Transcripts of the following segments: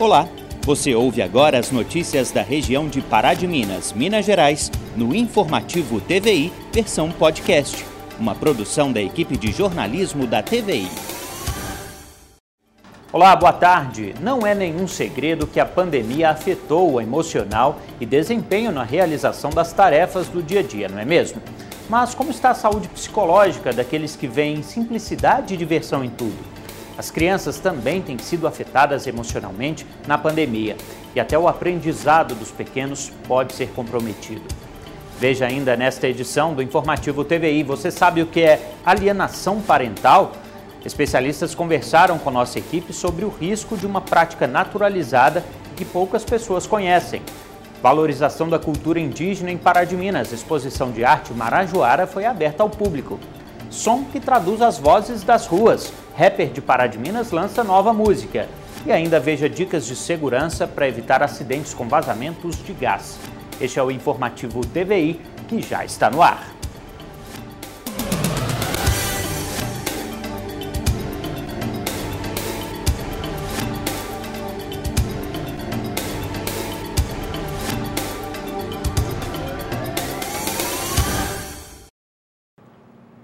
Olá, você ouve agora as notícias da região de Pará de Minas, Minas Gerais, no Informativo TVI, versão podcast, uma produção da equipe de jornalismo da TVI. Olá, boa tarde. Não é nenhum segredo que a pandemia afetou o emocional e desempenho na realização das tarefas do dia a dia, não é mesmo? Mas como está a saúde psicológica daqueles que veem simplicidade e diversão em tudo? As crianças também têm sido afetadas emocionalmente na pandemia e até o aprendizado dos pequenos pode ser comprometido. Veja ainda nesta edição do Informativo TVI. Você sabe o que é alienação parental? Especialistas conversaram com nossa equipe sobre o risco de uma prática naturalizada que poucas pessoas conhecem. Valorização da cultura indígena em Pará de Minas. Exposição de arte Marajoara foi aberta ao público. Som que traduz as vozes das ruas. Rapper de Pará de Minas lança nova música. E ainda veja dicas de segurança para evitar acidentes com vazamentos de gás. Este é o informativo TVI que já está no ar.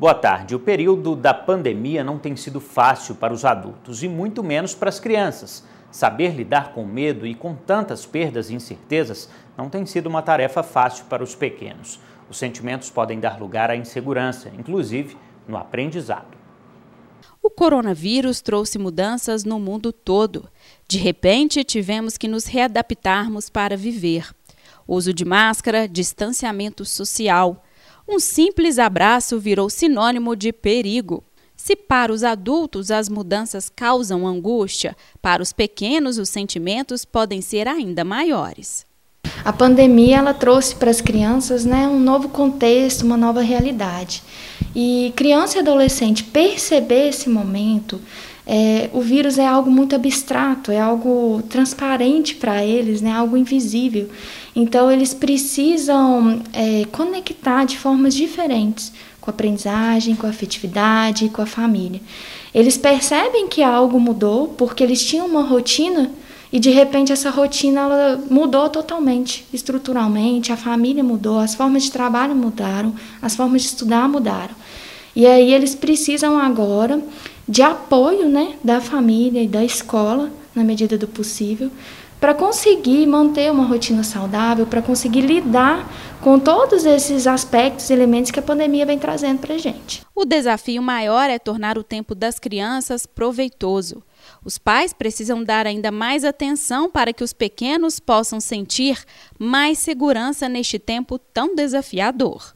Boa tarde. O período da pandemia não tem sido fácil para os adultos e muito menos para as crianças. Saber lidar com medo e com tantas perdas e incertezas não tem sido uma tarefa fácil para os pequenos. Os sentimentos podem dar lugar à insegurança, inclusive no aprendizado. O coronavírus trouxe mudanças no mundo todo. De repente, tivemos que nos readaptarmos para viver. Uso de máscara, distanciamento social um simples abraço virou sinônimo de perigo. Se para os adultos as mudanças causam angústia, para os pequenos os sentimentos podem ser ainda maiores. A pandemia ela trouxe para as crianças né, um novo contexto, uma nova realidade. E criança e adolescente perceber esse momento, é, o vírus é algo muito abstrato, é algo transparente para eles, né, algo invisível. Então, eles precisam é, conectar de formas diferentes com a aprendizagem, com a afetividade, com a família. Eles percebem que algo mudou porque eles tinham uma rotina e de repente essa rotina ela mudou totalmente, estruturalmente, a família mudou, as formas de trabalho mudaram, as formas de estudar mudaram. E aí eles precisam agora de apoio né, da família e da escola, na medida do possível, para conseguir manter uma rotina saudável, para conseguir lidar com todos esses aspectos e elementos que a pandemia vem trazendo para a gente. O desafio maior é tornar o tempo das crianças proveitoso. Os pais precisam dar ainda mais atenção para que os pequenos possam sentir mais segurança neste tempo tão desafiador.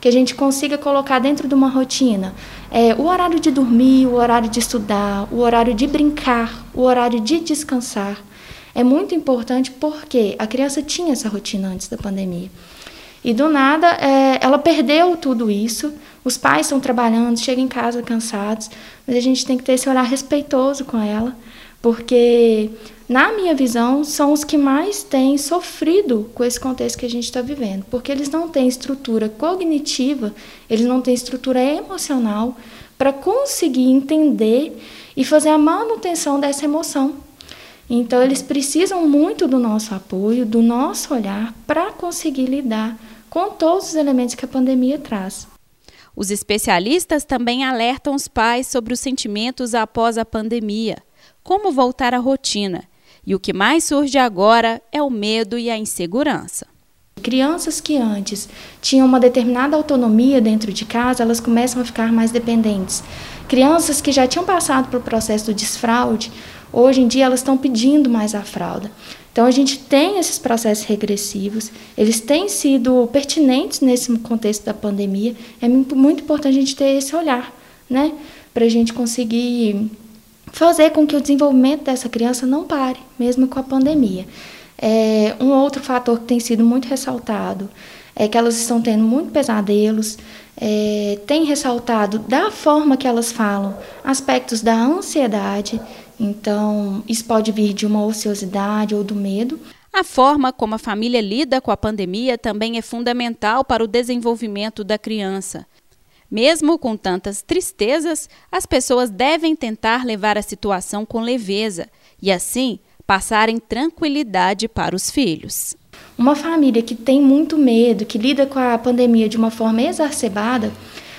Que a gente consiga colocar dentro de uma rotina é, o horário de dormir, o horário de estudar, o horário de brincar, o horário de descansar é muito importante porque a criança tinha essa rotina antes da pandemia. E do nada, é, ela perdeu tudo isso. Os pais estão trabalhando, chegam em casa cansados, mas a gente tem que ter esse olhar respeitoso com ela, porque, na minha visão, são os que mais têm sofrido com esse contexto que a gente está vivendo, porque eles não têm estrutura cognitiva, eles não têm estrutura emocional para conseguir entender e fazer a manutenção dessa emoção. Então, eles precisam muito do nosso apoio, do nosso olhar, para conseguir lidar com todos os elementos que a pandemia traz. Os especialistas também alertam os pais sobre os sentimentos após a pandemia, como voltar à rotina. E o que mais surge agora é o medo e a insegurança. Crianças que antes tinham uma determinada autonomia dentro de casa, elas começam a ficar mais dependentes. Crianças que já tinham passado pelo processo do desfraude, Hoje em dia elas estão pedindo mais a fralda. Então a gente tem esses processos regressivos, eles têm sido pertinentes nesse contexto da pandemia. É muito importante a gente ter esse olhar, né, para a gente conseguir fazer com que o desenvolvimento dessa criança não pare, mesmo com a pandemia. É, um outro fator que tem sido muito ressaltado é que elas estão tendo muito pesadelos, é, tem ressaltado da forma que elas falam aspectos da ansiedade então, isso pode vir de uma ociosidade ou do medo. A forma como a família lida com a pandemia também é fundamental para o desenvolvimento da criança. Mesmo com tantas tristezas, as pessoas devem tentar levar a situação com leveza e, assim, passarem tranquilidade para os filhos. Uma família que tem muito medo, que lida com a pandemia de uma forma exacerbada,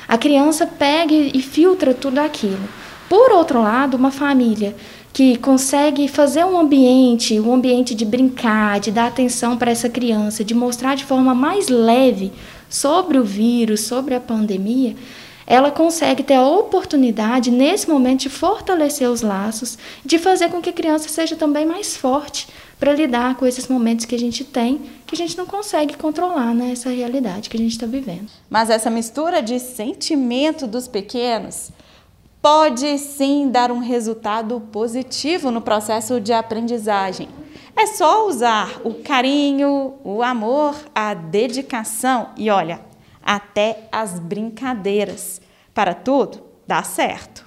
a criança pega e filtra tudo aquilo. Por outro lado, uma família que consegue fazer um ambiente, um ambiente de brincar, de dar atenção para essa criança, de mostrar de forma mais leve sobre o vírus, sobre a pandemia, ela consegue ter a oportunidade, nesse momento, de fortalecer os laços, de fazer com que a criança seja também mais forte para lidar com esses momentos que a gente tem, que a gente não consegue controlar né, essa realidade que a gente está vivendo. Mas essa mistura de sentimento dos pequenos pode sim dar um resultado positivo no processo de aprendizagem. É só usar o carinho, o amor, a dedicação e olha, até as brincadeiras. Para tudo, dá certo.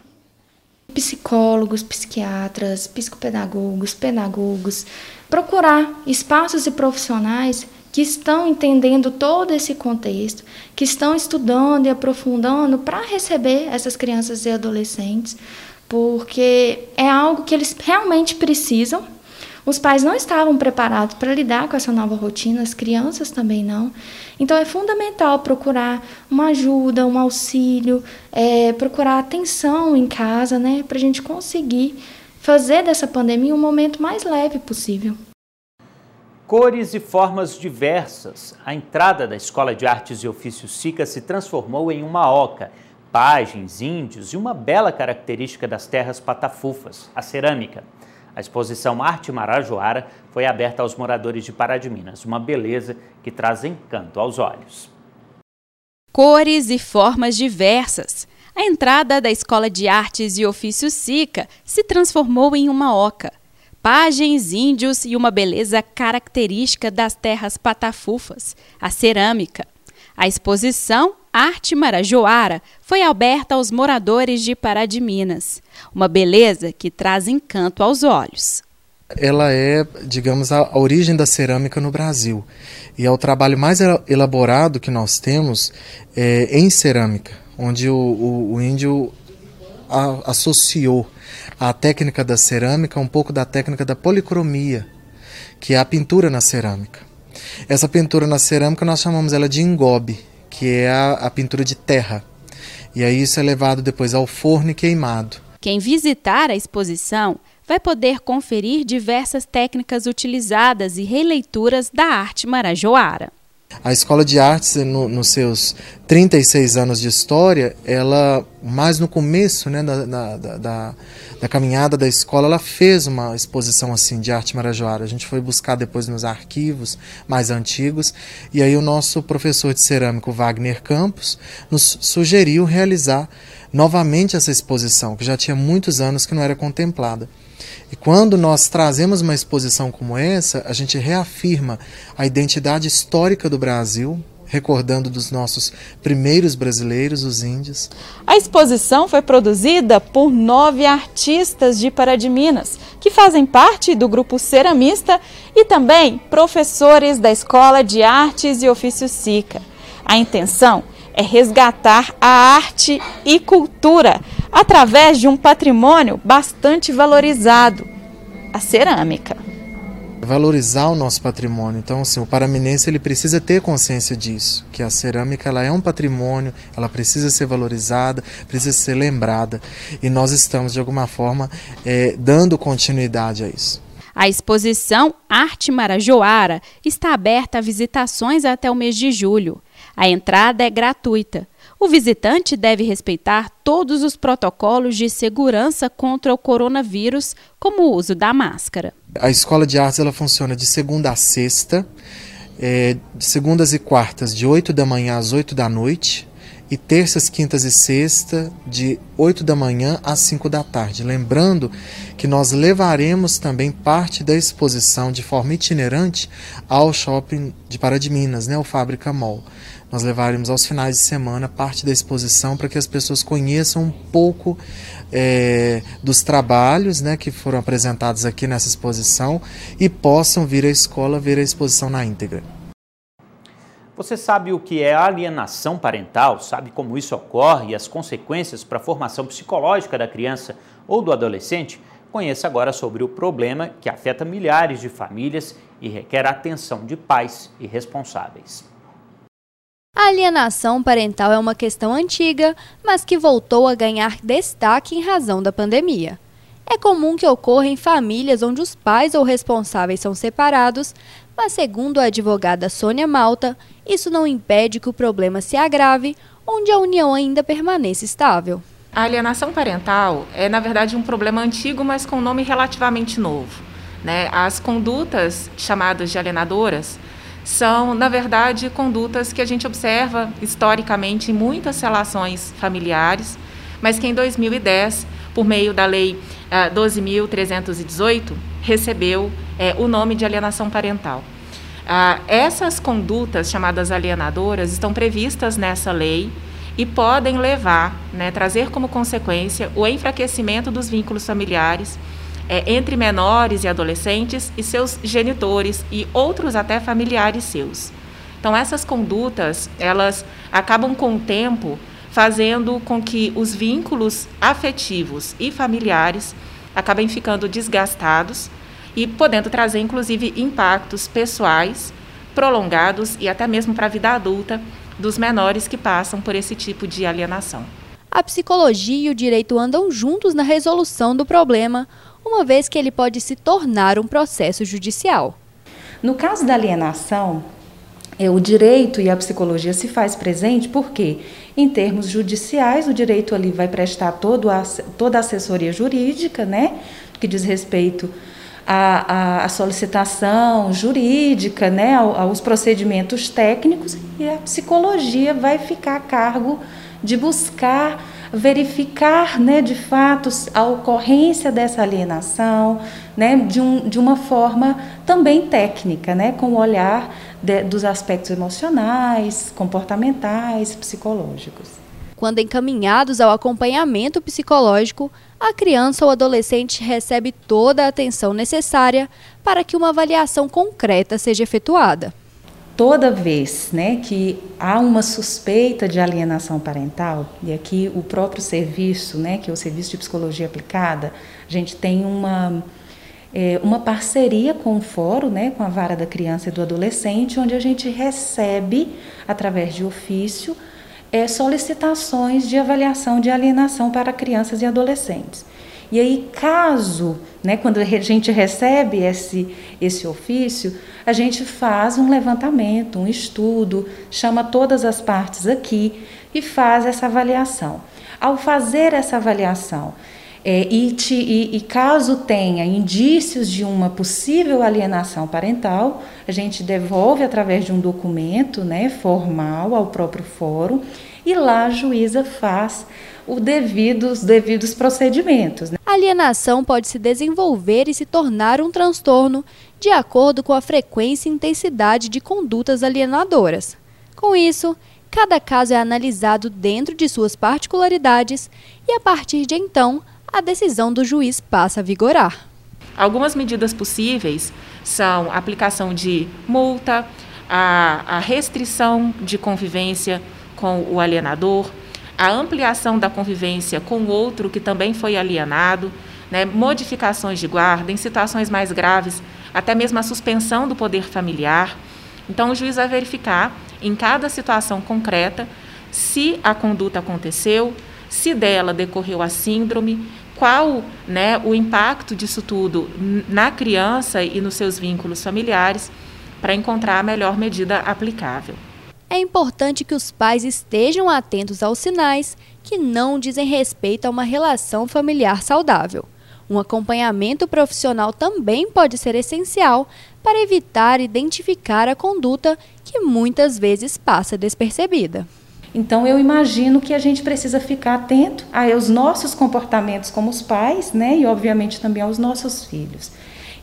Psicólogos, psiquiatras, psicopedagogos, pedagogos, procurar espaços e profissionais que estão entendendo todo esse contexto, que estão estudando e aprofundando para receber essas crianças e adolescentes, porque é algo que eles realmente precisam. Os pais não estavam preparados para lidar com essa nova rotina, as crianças também não. Então é fundamental procurar uma ajuda, um auxílio, é, procurar atenção em casa, né, para a gente conseguir fazer dessa pandemia um momento mais leve possível cores e formas diversas. A entrada da Escola de Artes e Ofícios SICA se transformou em uma oca, pajens, índios e uma bela característica das terras patafufas, a cerâmica. A exposição Arte Marajoara foi aberta aos moradores de Pará de Minas, uma beleza que traz encanto aos olhos. Cores e formas diversas. A entrada da Escola de Artes e Ofícios SICA se transformou em uma oca pagens índios e uma beleza característica das terras patafufas, a cerâmica. A exposição Arte Marajoara foi aberta aos moradores de Pará de Minas, uma beleza que traz encanto aos olhos. Ela é, digamos, a origem da cerâmica no Brasil e é o trabalho mais elaborado que nós temos é, em cerâmica, onde o, o, o índio a, associou a técnica da cerâmica, um pouco da técnica da policromia, que é a pintura na cerâmica. Essa pintura na cerâmica nós chamamos ela de engobe, que é a, a pintura de terra. E aí isso é levado depois ao forno e queimado. Quem visitar a exposição vai poder conferir diversas técnicas utilizadas e releituras da arte marajoara. A Escola de Artes, no, nos seus 36 anos de história, ela, mais no começo né, da, da, da, da, caminhada da escola, ela fez uma exposição assim de arte marajoara. A gente foi buscar depois nos arquivos mais antigos, e aí o nosso professor de cerâmico, Wagner Campos, nos sugeriu realizar novamente essa exposição, que já tinha muitos anos que não era contemplada. E quando nós trazemos uma exposição como essa, a gente reafirma a identidade histórica do Brasil, recordando dos nossos primeiros brasileiros, os índios. A exposição foi produzida por nove artistas de Pará de Minas, que fazem parte do grupo ceramista e também professores da Escola de Artes e Ofícios SICA. A intenção é resgatar a arte e cultura através de um patrimônio bastante valorizado, a cerâmica. Valorizar o nosso patrimônio. Então, assim, o paraminense ele precisa ter consciência disso, que a cerâmica ela é um patrimônio, ela precisa ser valorizada, precisa ser lembrada. E nós estamos, de alguma forma, é, dando continuidade a isso. A exposição Arte Marajoara está aberta a visitações até o mês de julho. A entrada é gratuita. O visitante deve respeitar todos os protocolos de segurança contra o coronavírus, como o uso da máscara. A escola de artes ela funciona de segunda a sexta, é, de segundas e quartas, de 8 da manhã às 8 da noite, e terças, quintas e sexta, de 8 da manhã às 5 da tarde. Lembrando que nós levaremos também parte da exposição de forma itinerante ao shopping de Pará de Minas, né, o Fábrica Mall. Nós levaremos aos finais de semana parte da exposição para que as pessoas conheçam um pouco é, dos trabalhos né, que foram apresentados aqui nessa exposição e possam vir à escola ver a exposição na íntegra. Você sabe o que é alienação parental? Sabe como isso ocorre e as consequências para a formação psicológica da criança ou do adolescente? Conheça agora sobre o problema que afeta milhares de famílias e requer atenção de pais e responsáveis. A alienação parental é uma questão antiga, mas que voltou a ganhar destaque em razão da pandemia. É comum que ocorra em famílias onde os pais ou responsáveis são separados, mas, segundo a advogada Sônia Malta, isso não impede que o problema se agrave, onde a união ainda permaneça estável. A alienação parental é, na verdade, um problema antigo, mas com um nome relativamente novo. Né? As condutas chamadas de alienadoras são, na verdade, condutas que a gente observa historicamente em muitas relações familiares, mas que em 2010, por meio da Lei 12.318, ah, recebeu é, o nome de alienação parental. Ah, essas condutas chamadas alienadoras estão previstas nessa lei e podem levar, né, trazer como consequência o enfraquecimento dos vínculos familiares é, entre menores e adolescentes e seus genitores e outros até familiares seus. Então essas condutas elas acabam com o tempo fazendo com que os vínculos afetivos e familiares acabem ficando desgastados e podendo trazer inclusive impactos pessoais prolongados e até mesmo para a vida adulta dos menores que passam por esse tipo de alienação. A psicologia e o direito andam juntos na resolução do problema, uma vez que ele pode se tornar um processo judicial. No caso da alienação, é, o direito e a psicologia se faz presente porque, em termos judiciais, o direito ali vai prestar todo a, toda a assessoria jurídica, né, que diz respeito à, à solicitação jurídica, né, aos procedimentos técnicos, e a psicologia vai ficar a cargo de buscar verificar, né, de fato, a ocorrência dessa alienação, né, de, um, de uma forma também técnica, né, com o olhar de, dos aspectos emocionais, comportamentais, psicológicos. Quando encaminhados ao acompanhamento psicológico, a criança ou adolescente recebe toda a atenção necessária para que uma avaliação concreta seja efetuada. Toda vez né, que há uma suspeita de alienação parental, e aqui o próprio serviço, né, que é o Serviço de Psicologia Aplicada, a gente tem uma, é, uma parceria com o fórum, né, com a vara da criança e do adolescente, onde a gente recebe, através de ofício, é, solicitações de avaliação de alienação para crianças e adolescentes. E aí, caso, né, quando a gente recebe esse, esse ofício, a gente faz um levantamento, um estudo, chama todas as partes aqui e faz essa avaliação. Ao fazer essa avaliação, é, e, te, e, e, caso tenha indícios de uma possível alienação parental, a gente devolve através de um documento né, formal ao próprio fórum e lá a juíza faz o devido, os devidos procedimentos. Né? A alienação pode se desenvolver e se tornar um transtorno de acordo com a frequência e intensidade de condutas alienadoras. Com isso, cada caso é analisado dentro de suas particularidades e, a partir de então, a decisão do juiz passa a vigorar. Algumas medidas possíveis são a aplicação de multa, a, a restrição de convivência com o alienador, a ampliação da convivência com outro que também foi alienado, né, modificações de guarda, em situações mais graves, até mesmo a suspensão do poder familiar. Então, o juiz vai verificar em cada situação concreta se a conduta aconteceu, se dela decorreu a síndrome, qual né, o impacto disso tudo na criança e nos seus vínculos familiares, para encontrar a melhor medida aplicável. É importante que os pais estejam atentos aos sinais que não dizem respeito a uma relação familiar saudável. Um acompanhamento profissional também pode ser essencial para evitar identificar a conduta que muitas vezes passa despercebida. Então eu imagino que a gente precisa ficar atento aos nossos comportamentos como os pais, né, e obviamente também aos nossos filhos.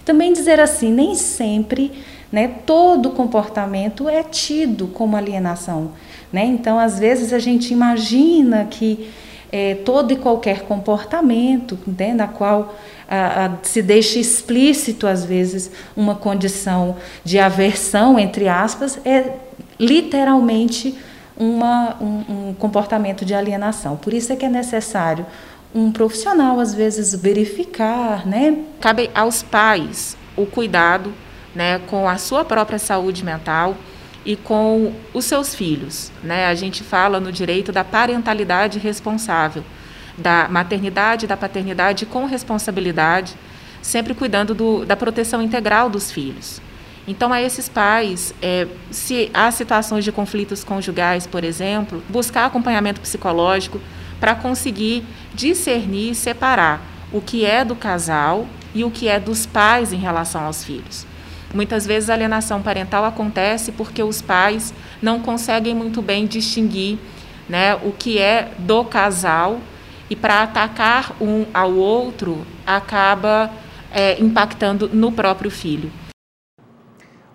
Também dizer assim, nem sempre, né, todo comportamento é tido como alienação, né? Então às vezes a gente imagina que é, todo e qualquer comportamento, né, na qual a, a, se deixa explícito às vezes uma condição de aversão entre aspas, é literalmente uma, um, um comportamento de alienação. Por isso é que é necessário um profissional às vezes verificar, né? Cabe aos pais o cuidado, né, com a sua própria saúde mental e com os seus filhos, né? A gente fala no direito da parentalidade responsável, da maternidade, da paternidade com responsabilidade, sempre cuidando do, da proteção integral dos filhos. Então, a esses pais, é, se há situações de conflitos conjugais, por exemplo, buscar acompanhamento psicológico para conseguir discernir e separar o que é do casal e o que é dos pais em relação aos filhos. Muitas vezes a alienação parental acontece porque os pais não conseguem muito bem distinguir né, o que é do casal e para atacar um ao outro acaba é, impactando no próprio filho.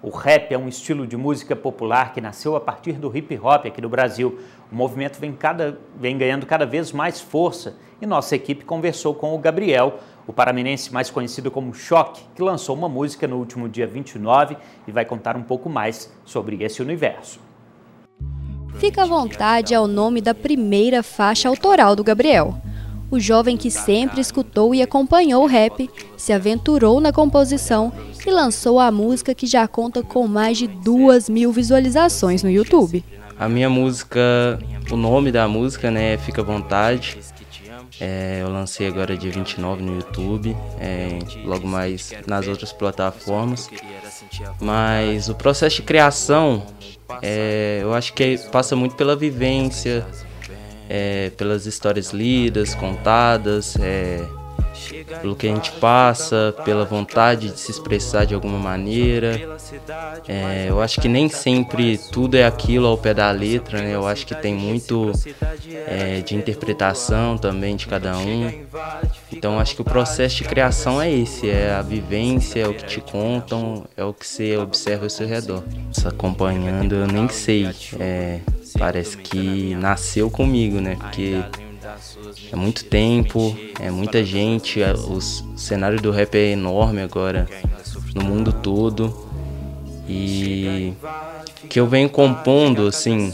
O rap é um estilo de música popular que nasceu a partir do hip hop aqui no Brasil. O movimento vem, cada, vem ganhando cada vez mais força e nossa equipe conversou com o Gabriel, o paraminense mais conhecido como Choque, que lançou uma música no último dia 29 e vai contar um pouco mais sobre esse universo. Fica à vontade é o nome da primeira faixa autoral do Gabriel. O jovem que sempre escutou e acompanhou o rap se aventurou na composição e lançou a música que já conta com mais de duas mil visualizações no YouTube. A minha música, o nome da música, né, Fica à Vontade. É, eu lancei agora dia 29 no YouTube, é, logo mais nas outras plataformas. Mas o processo de criação, é, eu acho que passa muito pela vivência, é, pelas histórias lidas, contadas, é, pelo que a gente passa, pela vontade de se expressar de alguma maneira. É, eu acho que nem sempre tudo é aquilo ao pé da letra, né? Eu acho que tem muito é, de interpretação também de cada um. Então acho que o processo de criação é esse, é a vivência, é o que te contam, é o que você observa ao seu redor. Acompanhando, eu nem sei. É, parece que nasceu comigo, né? Porque é muito tempo, é muita gente, é, o cenário do rap é enorme agora no mundo todo. E que eu venho compondo assim,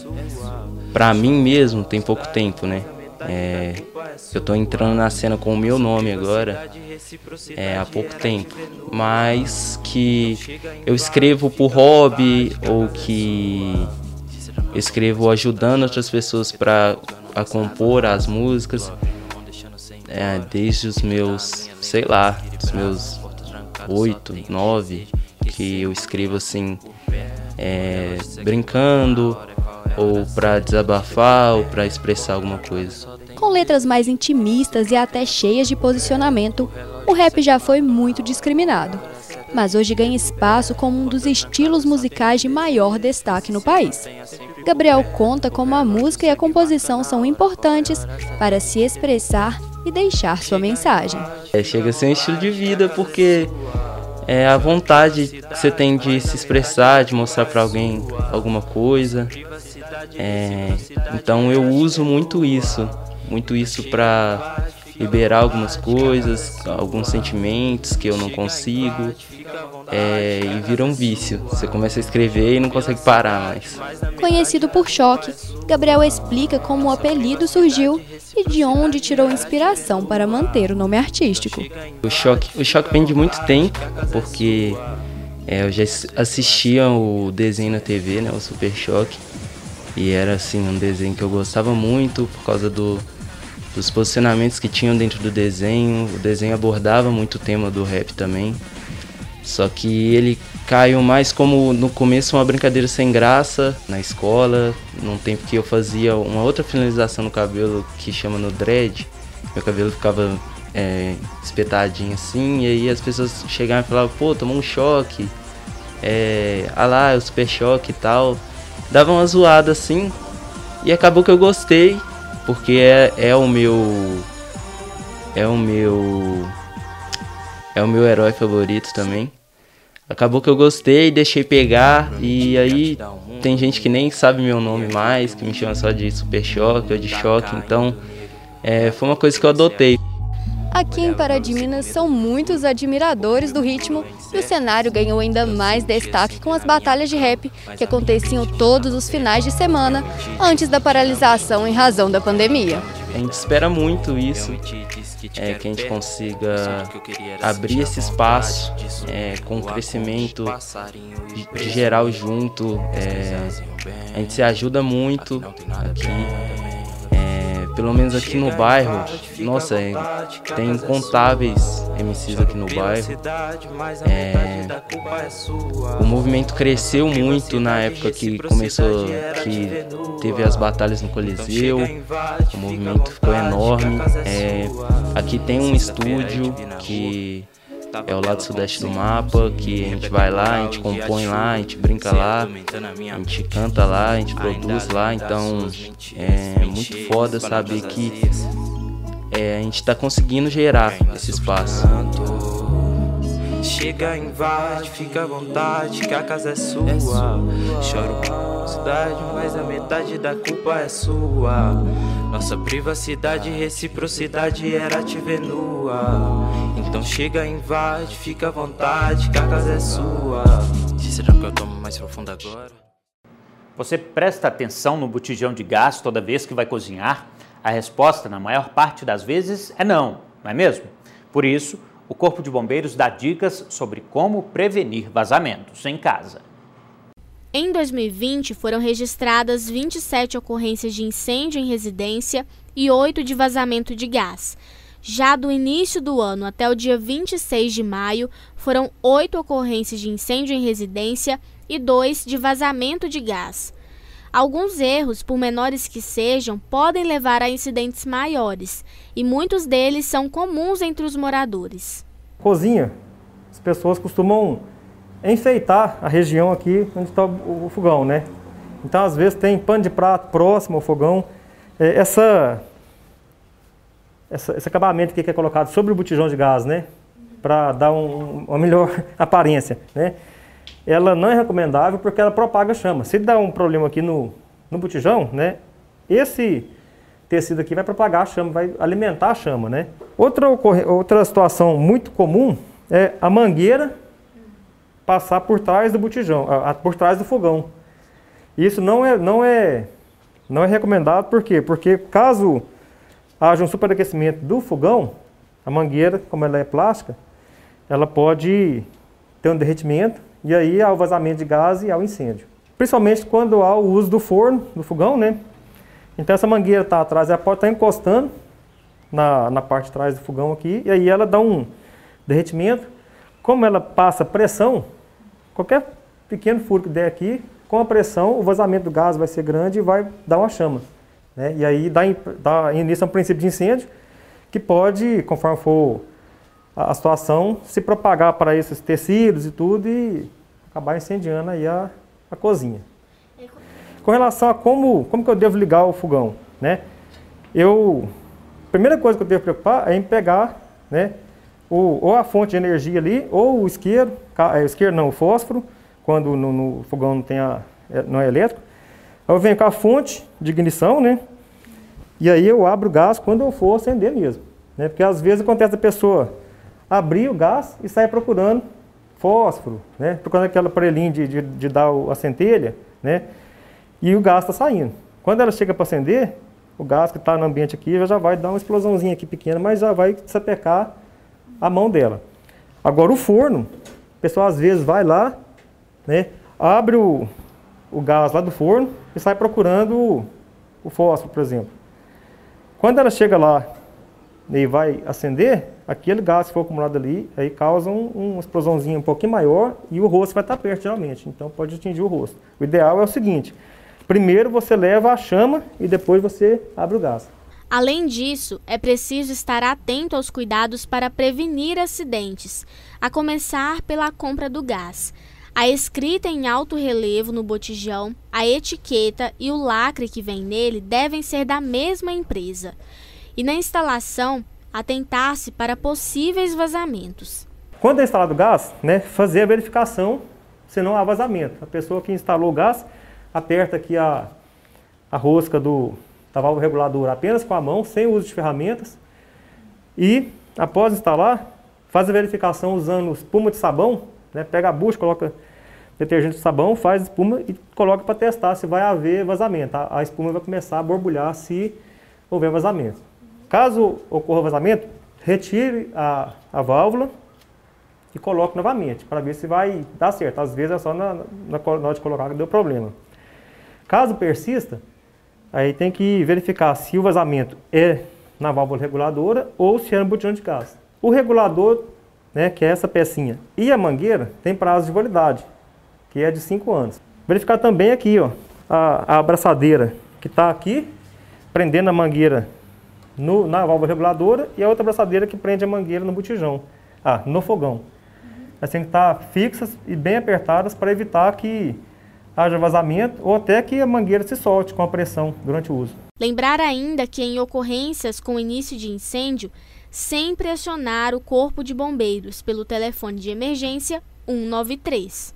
pra mim mesmo tem pouco tempo, né? É, eu tô entrando na cena com o meu nome agora. é, há pouco tempo, mas que eu escrevo por hobby ou que escrevo ajudando outras pessoas para a compor as músicas é, desde os meus, sei lá, os meus oito, nove, que eu escrevo assim, é, brincando, ou para desabafar, ou para expressar alguma coisa. Com letras mais intimistas e até cheias de posicionamento, o rap já foi muito discriminado, mas hoje ganha espaço como um dos estilos musicais de maior destaque no país. Gabriel conta como a música e a composição são importantes para se expressar e deixar sua mensagem. É, chega a ser um estilo de vida porque é a vontade que você tem de se expressar, de mostrar para alguém alguma coisa. É, então eu uso muito isso, muito isso para liberar algumas coisas, alguns sentimentos que eu não consigo é, e vira um vício. Você começa a escrever e não consegue parar mais. Conhecido por Choque, Gabriel explica como o apelido surgiu e de onde tirou inspiração para manter o nome artístico. O Choque, o choque vem de muito tempo, porque é, eu já assistia o desenho na TV, né, o Super Choque, e era assim um desenho que eu gostava muito por causa do, dos posicionamentos que tinham dentro do desenho. O desenho abordava muito o tema do rap também. Só que ele caiu mais como no começo uma brincadeira sem graça na escola, num tempo que eu fazia uma outra finalização no cabelo que chama no dread. Meu cabelo ficava é, espetadinho assim, e aí as pessoas chegavam e falavam, pô, tomou um choque, é, ah lá, é o super choque e tal. Dava uma zoada assim, e acabou que eu gostei, porque é, é o meu. É o meu é o meu herói favorito também. Acabou que eu gostei, deixei pegar e aí tem gente que nem sabe meu nome mais, que me chama só de Super Choque ou de Choque, então é, foi uma coisa que eu adotei. Aqui em Pará Minas são muitos admiradores do ritmo e o cenário ganhou ainda mais destaque com as batalhas de rap que aconteciam todos os finais de semana antes da paralisação em razão da pandemia. a gente espera muito isso, é, que a gente consiga abrir esse espaço é, com o crescimento de, de geral junto. É, a gente se ajuda muito aqui pelo menos aqui no bairro, nossa, é, tem incontáveis MCs aqui no bairro. É, o movimento cresceu muito na época que começou, que teve as batalhas no Coliseu. O movimento ficou enorme. É, aqui tem um estúdio que é o lado sudeste do mapa, que a gente vai lá, a gente compõe lá, a gente brinca lá, a gente canta lá, a gente produz lá, então é muito foda saber que é, a gente está conseguindo gerar esse espaço. Chega, invade, fica à vontade, que a casa é sua. Choro com cidade, mas a metade da culpa é sua. Nossa privacidade, reciprocidade era te ver nua. Então chega, invade, fica à vontade, que a casa é sua. Se será que eu tomo mais profundo agora? Você presta atenção no botijão de gás toda vez que vai cozinhar? A resposta, na maior parte das vezes, é não, não é mesmo? Por isso, o Corpo de Bombeiros dá dicas sobre como prevenir vazamentos em casa. Em 2020, foram registradas 27 ocorrências de incêndio em residência e 8 de vazamento de gás. Já do início do ano até o dia 26 de maio, foram 8 ocorrências de incêndio em residência e 2 de vazamento de gás. Alguns erros, por menores que sejam, podem levar a incidentes maiores, e muitos deles são comuns entre os moradores. Cozinha, as pessoas costumam enfeitar a região aqui onde está o fogão, né? Então, às vezes, tem pano de prato próximo ao fogão. É, essa, essa, esse acabamento que é colocado sobre o botijão de gás, né? Para dar um, uma melhor aparência, né? ela não é recomendável porque ela propaga chama. Se dá um problema aqui no, no botijão, né, esse tecido aqui vai propagar a chama, vai alimentar a chama, né. Outra, outra situação muito comum é a mangueira passar por trás do botijão, por trás do fogão. Isso não é, não é, não é recomendado, por quê? Porque caso haja um superaquecimento do fogão, a mangueira, como ela é plástica, ela pode ter um derretimento e aí há o vazamento de gás e há o incêndio. Principalmente quando há o uso do forno, do fogão, né? Então essa mangueira está atrás, ela pode estar tá encostando na, na parte de trás do fogão aqui, e aí ela dá um derretimento. Como ela passa pressão, qualquer pequeno furo que der aqui, com a pressão, o vazamento do gás vai ser grande e vai dar uma chama. Né? E aí dá, dá início a um princípio de incêndio, que pode, conforme for a, situação se propagar para esses tecidos e tudo e acabar incendiando aí a, a cozinha. Com relação a como, como que eu devo ligar o fogão, né? Eu, a primeira coisa que eu devo preocupar é em pegar, né, o, ou a fonte de energia ali, ou o isqueiro, é, o isqueiro não, o fósforo, quando no, no fogão não, tem a, é, não é elétrico. Eu venho com a fonte de ignição, né? E aí eu abro o gás quando eu for acender mesmo. Né? Porque às vezes acontece a pessoa abrir o gás e sair procurando fósforo, né? procurando aquele aparelhinho de, de, de dar a centelha, né? e o gás está saindo. Quando ela chega para acender, o gás que está no ambiente aqui já vai dar uma explosãozinha aqui pequena, mas já vai sapecar a mão dela. Agora o forno, o pessoal às vezes vai lá, né, abre o, o gás lá do forno e sai procurando o, o fósforo, por exemplo. Quando ela chega lá e vai acender, aquele gás que for acumulado ali, aí causa um, uma explosãozinha um pouquinho maior e o rosto vai estar perto geralmente, então pode atingir o rosto. O ideal é o seguinte, primeiro você leva a chama e depois você abre o gás. Além disso, é preciso estar atento aos cuidados para prevenir acidentes, a começar pela compra do gás. A escrita em alto relevo no botijão, a etiqueta e o lacre que vem nele devem ser da mesma empresa. E na instalação, atentar-se para possíveis vazamentos. Quando é instalado o gás, né, fazer a verificação se não há vazamento. A pessoa que instalou o gás aperta aqui a, a rosca do, da válvula reguladora apenas com a mão, sem uso de ferramentas. E, após instalar, faz a verificação usando espuma de sabão, né, pega a bucha, coloca detergente de sabão, faz espuma e coloca para testar se vai haver vazamento. A, a espuma vai começar a borbulhar se houver vazamento. Caso ocorra vazamento, retire a, a válvula e coloque novamente, para ver se vai dar certo. Às vezes é só na, na, na hora de colocar que deu problema. Caso persista, aí tem que verificar se o vazamento é na válvula reguladora ou se é no botijão de gás. O regulador, né, que é essa pecinha, e a mangueira tem prazo de validade, que é de 5 anos. Verificar também aqui, ó, a, a abraçadeira que está aqui, prendendo a mangueira no, na válvula reguladora e a outra abraçadeira que prende a mangueira no botijão, ah, no fogão. Elas têm que estar fixas e bem apertadas para evitar que haja vazamento ou até que a mangueira se solte com a pressão durante o uso. Lembrar ainda que em ocorrências com início de incêndio, sempre acionar o Corpo de Bombeiros pelo telefone de emergência 193.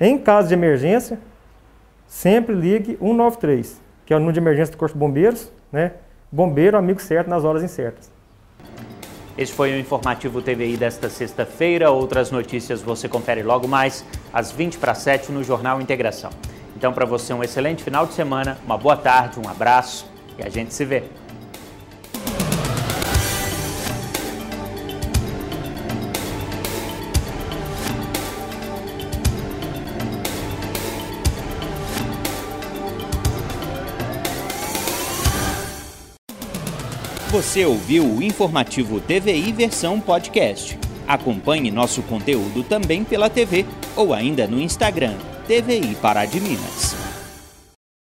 Em caso de emergência, sempre ligue 193, que é o número de emergência do Corpo de Bombeiros, né? Bombeiro, amigo certo nas horas incertas. Esse foi o informativo TVI desta sexta-feira. Outras notícias você confere logo mais às 20 para 7 no Jornal Integração. Então, para você, um excelente final de semana, uma boa tarde, um abraço e a gente se vê. Você ouviu o informativo TVI versão podcast. Acompanhe nosso conteúdo também pela TV ou ainda no Instagram TVI Pará de Minas.